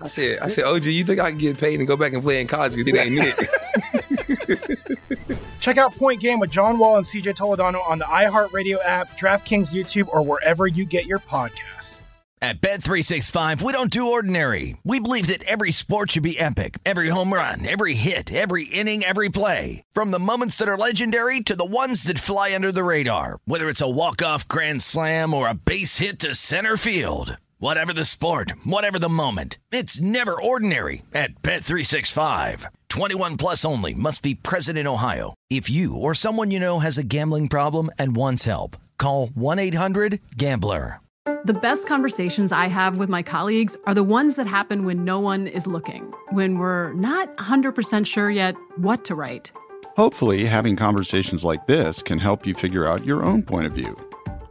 I said, I said, OG, you think I can get paid and go back and play in college? Because it ain't it. [LAUGHS] Check out Point Game with John Wall and CJ Toledano on the iHeartRadio app, DraftKings YouTube, or wherever you get your podcasts. At Bet365, we don't do ordinary. We believe that every sport should be epic. Every home run, every hit, every inning, every play. From the moments that are legendary to the ones that fly under the radar. Whether it's a walk-off grand slam or a base hit to center field. Whatever the sport, whatever the moment, it's never ordinary at Bet365. 21 plus only must be present in Ohio. If you or someone you know has a gambling problem and wants help, call 1-800-GAMBLER. The best conversations I have with my colleagues are the ones that happen when no one is looking, when we're not 100% sure yet what to write. Hopefully, having conversations like this can help you figure out your own point of view.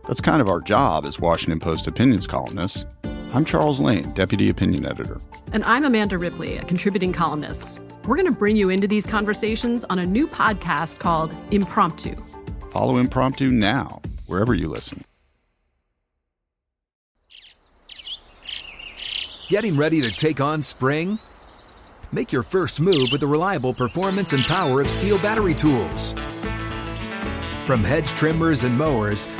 That's kind of our job as Washington Post opinions columnists. I'm Charles Lane, Deputy Opinion Editor. And I'm Amanda Ripley, a contributing columnist. We're going to bring you into these conversations on a new podcast called Impromptu. Follow Impromptu now, wherever you listen. Getting ready to take on spring? Make your first move with the reliable performance and power of STIHL battery tools. From hedge trimmers and mowers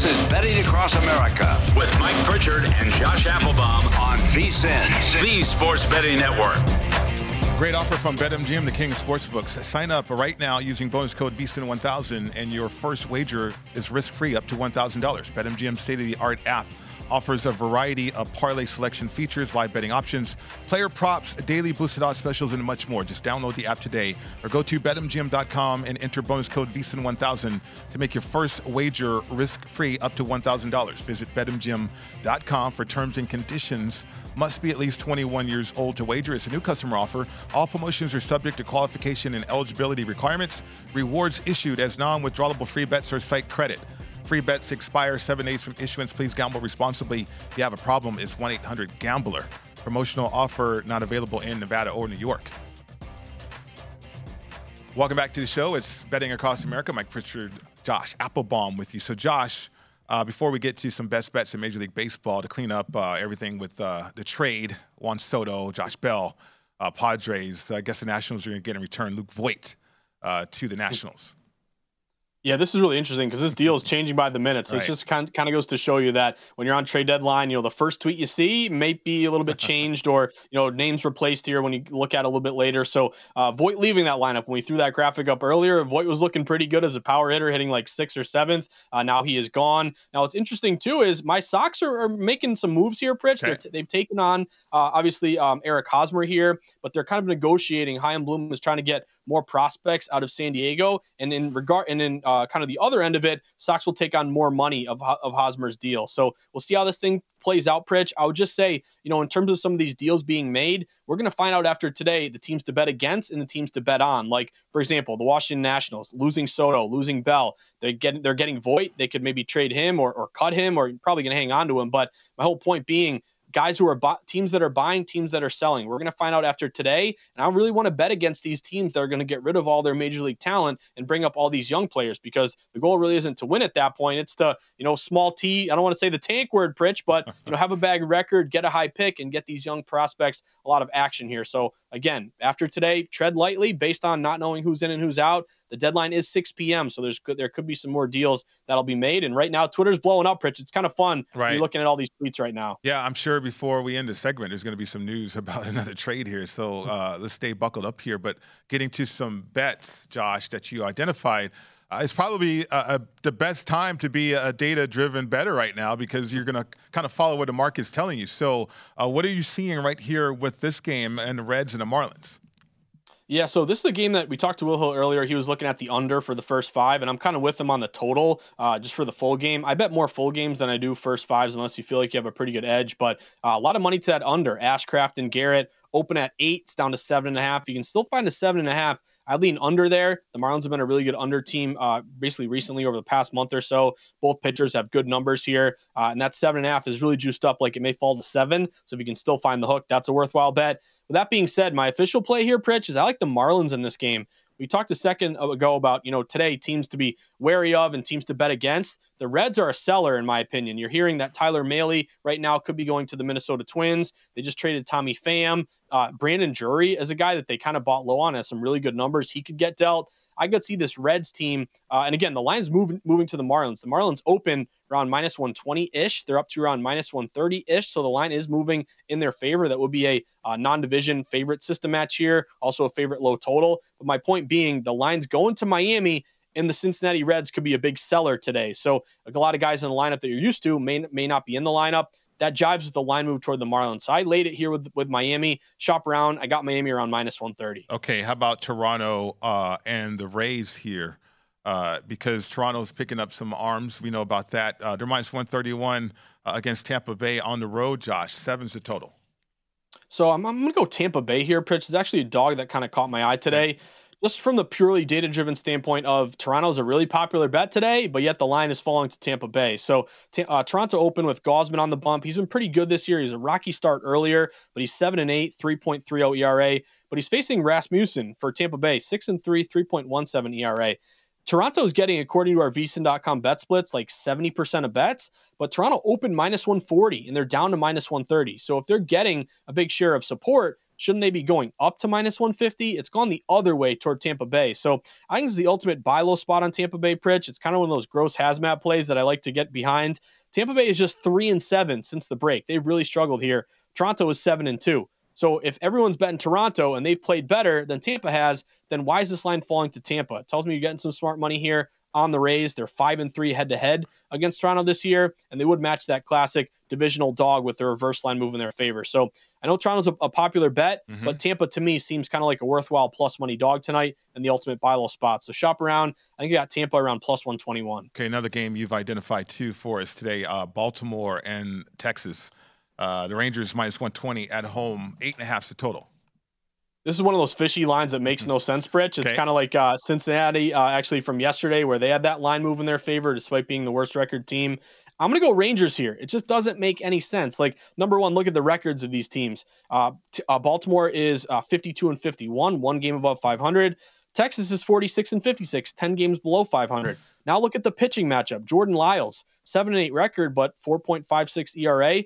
This is Betting Across America with Mike Pritchard and Josh Applebaum on VSIN, the Sports Betting Network. Great offer from BetMGM, the king of sportsbooks. Sign up right now using bonus code VSIN1000 and your first wager is risk-free up to $1,000. BetMGM's state-of-the-art app offers a variety of parlay selection features, live betting options, player props, daily boosted odds specials, and much more. Just download the app today or go to betmgm.com and enter bonus code VSIN1000 to make your first wager risk-free up to $1,000. Visit betmgm.com for terms and conditions. Must be at least 21 years old to wager. It's a new customer offer. All promotions are subject to qualification and eligibility requirements. Rewards issued as non-withdrawable free bets or site credit. Free bets expire seven days from issuance. Please gamble responsibly. If you have a problem, it's 1 800 Gambler. Promotional offer not available in Nevada or New York. Welcome back to the show. It's Betting Across America. Mike Pritchard, Josh Applebaum with you. So, Josh, uh, before we get to some best bets in Major League Baseball to clean up uh, everything with uh, the trade, Juan Soto, Josh Bell, uh, Padres, I guess the Nationals are going to get in return Luke Voit uh, to the Nationals. Yeah, this is really interesting because this deal is changing by the minute. So Right. it just kind kind of goes to show you that when you're on trade deadline, you know, the first tweet you see may be a little bit [LAUGHS] changed or, you know, names replaced here when you look at it a little bit later. So uh, Voit leaving that lineup, when we threw that graphic up earlier, Voit was looking pretty good as a power hitter, hitting like sixth or seventh. Uh, now he is gone. Now, what's interesting too is my Sox are, are making some moves here, Pritch. Okay. t- they've taken on, uh, obviously, um, Eric Hosmer here, but they're kind of negotiating. Chaim Bloom is trying to get more prospects out of San Diego. And in regard, and in uh, kind of the other end of it, Sox will take on more money of of Hosmer's deal. So we'll see how this thing plays out. Pritch, I would just say, you know, in terms of some of these deals being made, we're going to find out after today the teams to bet against and the teams to bet on. Like for example, the Washington Nationals losing Soto, losing Bell. They get they're getting Voit. They could maybe trade him or, or cut him, or probably going to hang on to him. But my whole point being guys who are bu- teams that are buying, teams that are selling. We're going to find out after today. And I really want to bet against these teams that are going to get rid of all their major league talent and bring up all these young players because the goal really isn't to win at that point. It's to, you know, small T. I don't want to say the tank word, Pritch, but, [LAUGHS] you know, have a bag record, get a high pick, and get these young prospects a lot of action here. So, again, after today, tread lightly based on not knowing who's in and who's out. The deadline is 6 p.m., so there's good, there could be some more deals that'll be made. And right now, Twitter's blowing up, Pritch. It's kind of fun. to be Right. looking at all these tweets right now. Yeah, I'm sure before we end the segment, there's going to be some news about [LAUGHS] another trade here. So uh, let's stay buckled up here. But getting to some bets, Josh, that you identified. Uh, it's probably uh, uh, the best time to be a data-driven better right now because you're going to kind of follow what the market's telling you. So, uh, what are you seeing right here with this game and the Reds and the Marlins? Yeah, so this is a game that we talked to Will Hill earlier. He was looking at the under for the first five, and I'm kind of with him on the total uh, just for the full game. I bet more full games than I do first fives unless you feel like you have a pretty good edge. But uh, a lot of money to that under. Ashcraft and Garrett open at eight, it's down to seven and a half. You can still find a seven and a half. I lean under there. The Marlins have been a really good under team, uh, basically recently over the past month or so. Both pitchers have good numbers here, uh, and that seven and a half is really juiced up. Like it may fall to seven, so if you can still find the hook, that's a worthwhile bet. With that being said, my official play here, Pritch, is I like the Marlins in this game. We talked a second ago about, you know, today teams to be wary of and teams to bet against. The Reds are a seller, in my opinion. You're hearing that Tyler Mahle right now could be going to the Minnesota Twins. They just traded Tommy Pham. Uh, Brandon Drury is a guy that they kind of bought low on, has some really good numbers. He could get dealt. I could see this Reds team, uh, and again, the line's moving moving to the Marlins. The Marlins open around minus 120 ish. They're up to around minus 130 ish. So the line is moving in their favor. That would be a uh, non division favorite system match here, also a favorite low total. But my point being, the line's going to Miami. And the Cincinnati Reds could be a big seller today. So a lot of guys in the lineup that you're used to may, may not be in the lineup that jives with the line move toward the Marlins. So I laid it here with with Miami. Shop around. I got Miami around minus 130. Okay, how about Toronto uh, and the Rays here? Uh, because Toronto's picking up some arms. We know about that. Uh, they're minus 131 uh, against Tampa Bay on the road, Josh. Seven's the total. So I'm, I'm going to go Tampa Bay here, Pritch. It's actually a dog that kind of caught my eye today just from the purely data driven standpoint of Toronto's a really popular bet today, but yet the line is falling to Tampa Bay. So uh, Toronto open with Gausman on the bump. He's been pretty good this year. He's a rocky start earlier, but he's 7 and 8, 3.30 ERA. But he's facing Rasmussen for Tampa Bay, 6 and 3, 3.17 ERA. Toronto is getting, according to our VSIN.com bet splits, like 70% of bets, but Toronto opened minus 140 and they're down to minus 130. So if they're getting a big share of support, Shouldn't they be going up to minus 150? It's gone the other way toward Tampa Bay. So I think it's the ultimate buy low spot on Tampa Bay Pritch. It's kind of one of those gross hazmat plays that I like to get behind. Tampa Bay is just three and seven since the break. They've really struggled here. Toronto is seven and two. So if everyone's betting Toronto and they've played better than Tampa has, then why is this line falling to Tampa? It tells me you're getting some smart money here on the Rays. They're five and three head to head against Toronto this year, and they would match that classic divisional dog with the reverse line move in their favor. So I know Toronto's a, a popular bet, mm-hmm. but Tampa to me seems kind of like a worthwhile plus money dog tonight and the ultimate buy low spot. So shop around. I think you got Tampa around plus 121. Okay, another game you've identified too for us today uh, Baltimore and Texas. Uh, the Rangers minus 120 at home, eight and a half the total. This is one of those fishy lines that makes no sense, Pritch. It's okay. kind of like uh, Cincinnati, uh, actually from yesterday, where they had that line move in their favor despite being the worst record team. I'm going to go Rangers here. It just doesn't make any sense. Like, number one, look at the records of these teams. Uh, t- uh, Baltimore is uh, 52 and 51, one game above 500. Texas is 46 and 56, 10 games below 500. Now look at the pitching matchup. Jordan Lyles, 7 and 8 record, but 4.56 ERA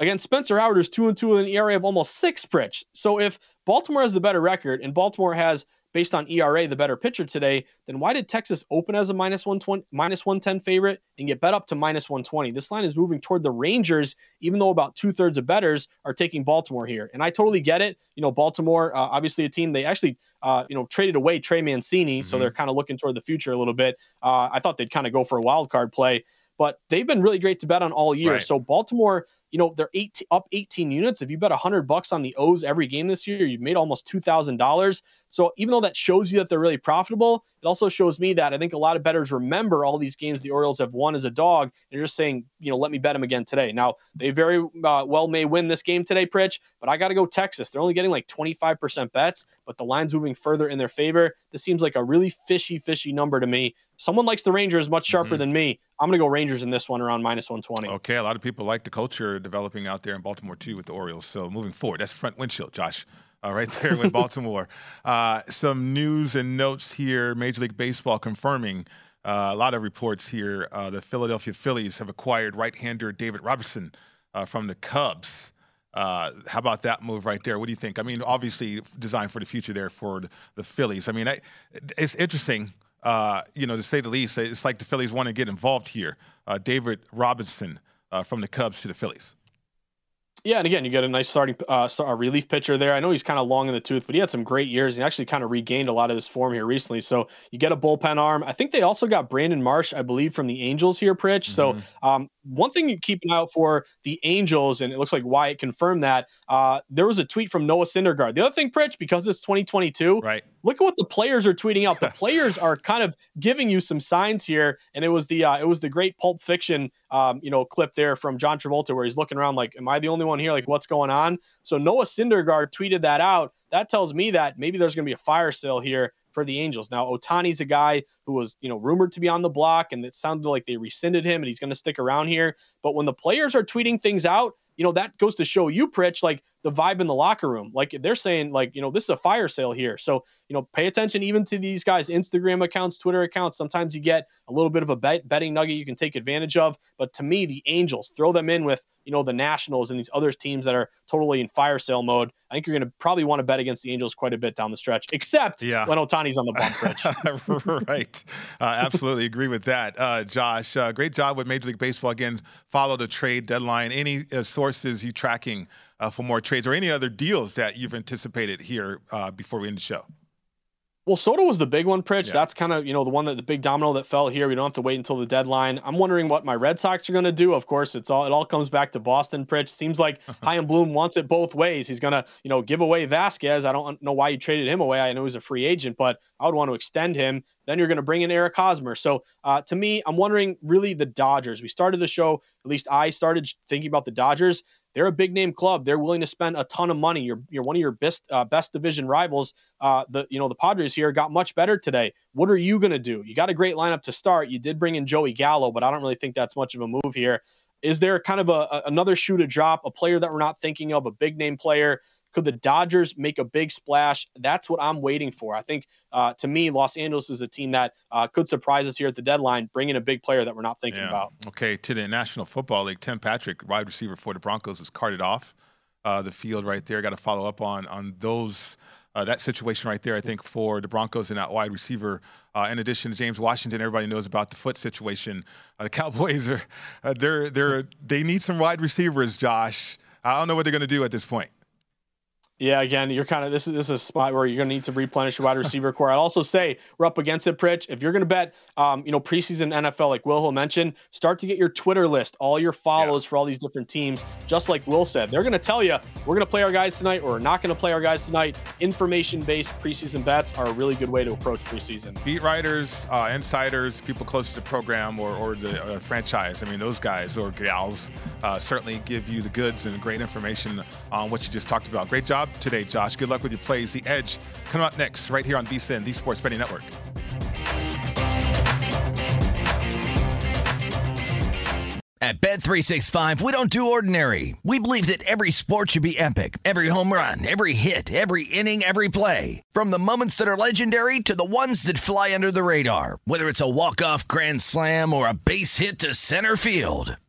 against Spencer Howard, who's two and two with an ERA of almost six. Pritch. So if Baltimore has the better record and Baltimore has, based on ERA, the better pitcher today, then why did Texas open as a minus 120, minus 110 favorite and get bet up to minus 120? This line is moving toward the Rangers, even though about two thirds of betters are taking Baltimore here. And I totally get it. You know, Baltimore, uh, obviously a team they actually, uh, you know, traded away Trey Mancini, mm-hmm. so they're kind of looking toward the future a little bit. Uh, I thought they'd kind of go for a wild card play but they've been really great to bet on all year. Right. So Baltimore, you know, they're eight, up 18 units. If you bet 100 bucks on the O's every game this year, you've made almost $2,000. So even though that shows you that they're really profitable, it also shows me that I think a lot of bettors remember all these games the Orioles have won as a dog, and you're just saying, you know, let me bet them again today. Now they very uh, well may win this game today, Pritch, but I got to go Texas. They're only getting like 25% bets, but the line's moving further in their favor. This seems like a really fishy, fishy number to me. Someone likes the Rangers much sharper mm-hmm. than me. I'm going to go Rangers in this one around minus 120. Okay, a lot of people like the culture developing out there in Baltimore too with the Orioles. So moving forward, that's front windshield, Josh uh, right there with [LAUGHS] Baltimore. Uh, some news and notes here Major League Baseball confirming uh, a lot of reports here. Uh, the Philadelphia Phillies have acquired right hander David Robertson uh, from the Cubs. Uh, how about that move right there? What do you think? I mean, obviously designed for the future there for the, Phillies. I mean, I, it's interesting. Uh, you know, to say the least, it's like the Phillies want to get involved here. Uh, David Robinson uh, from the Cubs to the Phillies. Yeah, and again, you get a nice starting uh, start, relief pitcher there. I know he's kind of long in the tooth, but he had some great years. He actually kind of regained a lot of his form here recently. So you get a bullpen arm. I think they also got Brandon Marsh, I believe, from the Angels here, Pritch. Mm-hmm. So um, one thing you keep an eye out for the Angels, and it looks like Wyatt confirmed that. Uh, there was a tweet from Noah Syndergaard. The other thing, Pritch, because it's 2022, right? Look at what the players are tweeting out. The [LAUGHS] players are kind of giving you some signs here, and it was the uh, it was the great Pulp Fiction, um, you know, clip there from John Travolta where he's looking around like, "Am I the only one here? Like, what's going on?" So Noah Syndergaard tweeted that out. That tells me that maybe there's going to be a fire sale here for the Angels. Now, Ohtani's a guy who was, you know, rumored to be on the block, and it sounded like they rescinded him, and he's going to stick around here. But when the players are tweeting things out, you know, that goes to show you, Pritch, like the vibe in the locker room. Like they're saying, like, you know, this is a fire sale here. So, you know, pay attention even to these guys' Instagram accounts, Twitter accounts. Sometimes you get a little bit of a bet, betting nugget you can take advantage of. But to me, the Angels, throw them in with, you know, the Nationals and these other teams that are totally in fire sale mode. I think you're going to probably want to bet against the Angels quite a bit down the stretch, except yeah. when Ohtani's on the bump, [LAUGHS] right. Uh, absolutely agree with that. Uh, Josh, uh, great job with Major League Baseball. Again, follow the trade deadline. Any uh, sources you tracking uh, for more trades or any other deals that you've anticipated here uh, before we end the show? Well, Soto was the big one, Pritch. Yeah. That's kind of, you know, the one that the big domino that fell here. We don't have to wait until the deadline. I'm wondering what my Red Sox are going to do. Of course, it's all it all comes back to Boston, Pritch. Seems like [LAUGHS] Chaim Bloom wants it both ways. He's going to, you know, give away Vasquez. I don't know why you traded him away. I know he's a free agent, but I would want to extend him. Then you're going to bring in Eric Hosmer. So uh, to me, I'm wondering really the Dodgers. We started the show, at least I started thinking about the Dodgers they're a big name club. They're willing to spend a ton of money. You're, you're one of your best uh, best division rivals. Uh, the you know the Padres here got much better today. What are you going to do? You got a great lineup to start. You did bring in Joey Gallo, but I don't really think that's much of a move here. Is there kind of a, a another shoe to drop, a player that we're not thinking of, a big name player could the Dodgers make a big splash? That's what I'm waiting for. I think, uh, to me, Los Angeles is a team that uh, could surprise us here at the deadline, bringing a big player that we're not thinking yeah. about. Okay, to the National Football League, Tim Patrick, wide receiver for the Broncos, was carted off uh, the field right there. Got to follow up on on those. Uh, that situation right there, I think, for the Broncos and that wide receiver. Uh, in addition to James Washington, everybody knows about the foot situation. Uh, the [LAUGHS] Cowboys are uh, they're they're they need some wide receivers. Josh, I don't know what they're going to do at this point. Yeah, again, you're kind of this is this is a spot where you're going to need to replenish your wide receiver core. I'd also say we're up against it, Pritch. If you're going to bet, um, you know, preseason NFL, like Will Hill mentioned, start to get your Twitter list, all your follows yeah. for all these different teams. Just like Will said, they're going to tell you we're going to play our guys tonight, or we're not going to play our guys tonight. Information-based preseason bets are a really good way to approach preseason. Beat writers, uh, insiders, people close to the program or or the uh, franchise. I mean, those guys or gals uh, certainly give you the goods and great information on what you just talked about. Great job today, Josh. Good luck with your plays. The Edge coming up next, right here on VSIN, the Sports Betting Network. At Bet365, we don't do ordinary. We believe that every sport should be epic. Every home run, every hit, every inning, every play. From the moments that are legendary to the ones that fly under the radar. Whether it's a walk-off grand slam or a base hit to center field.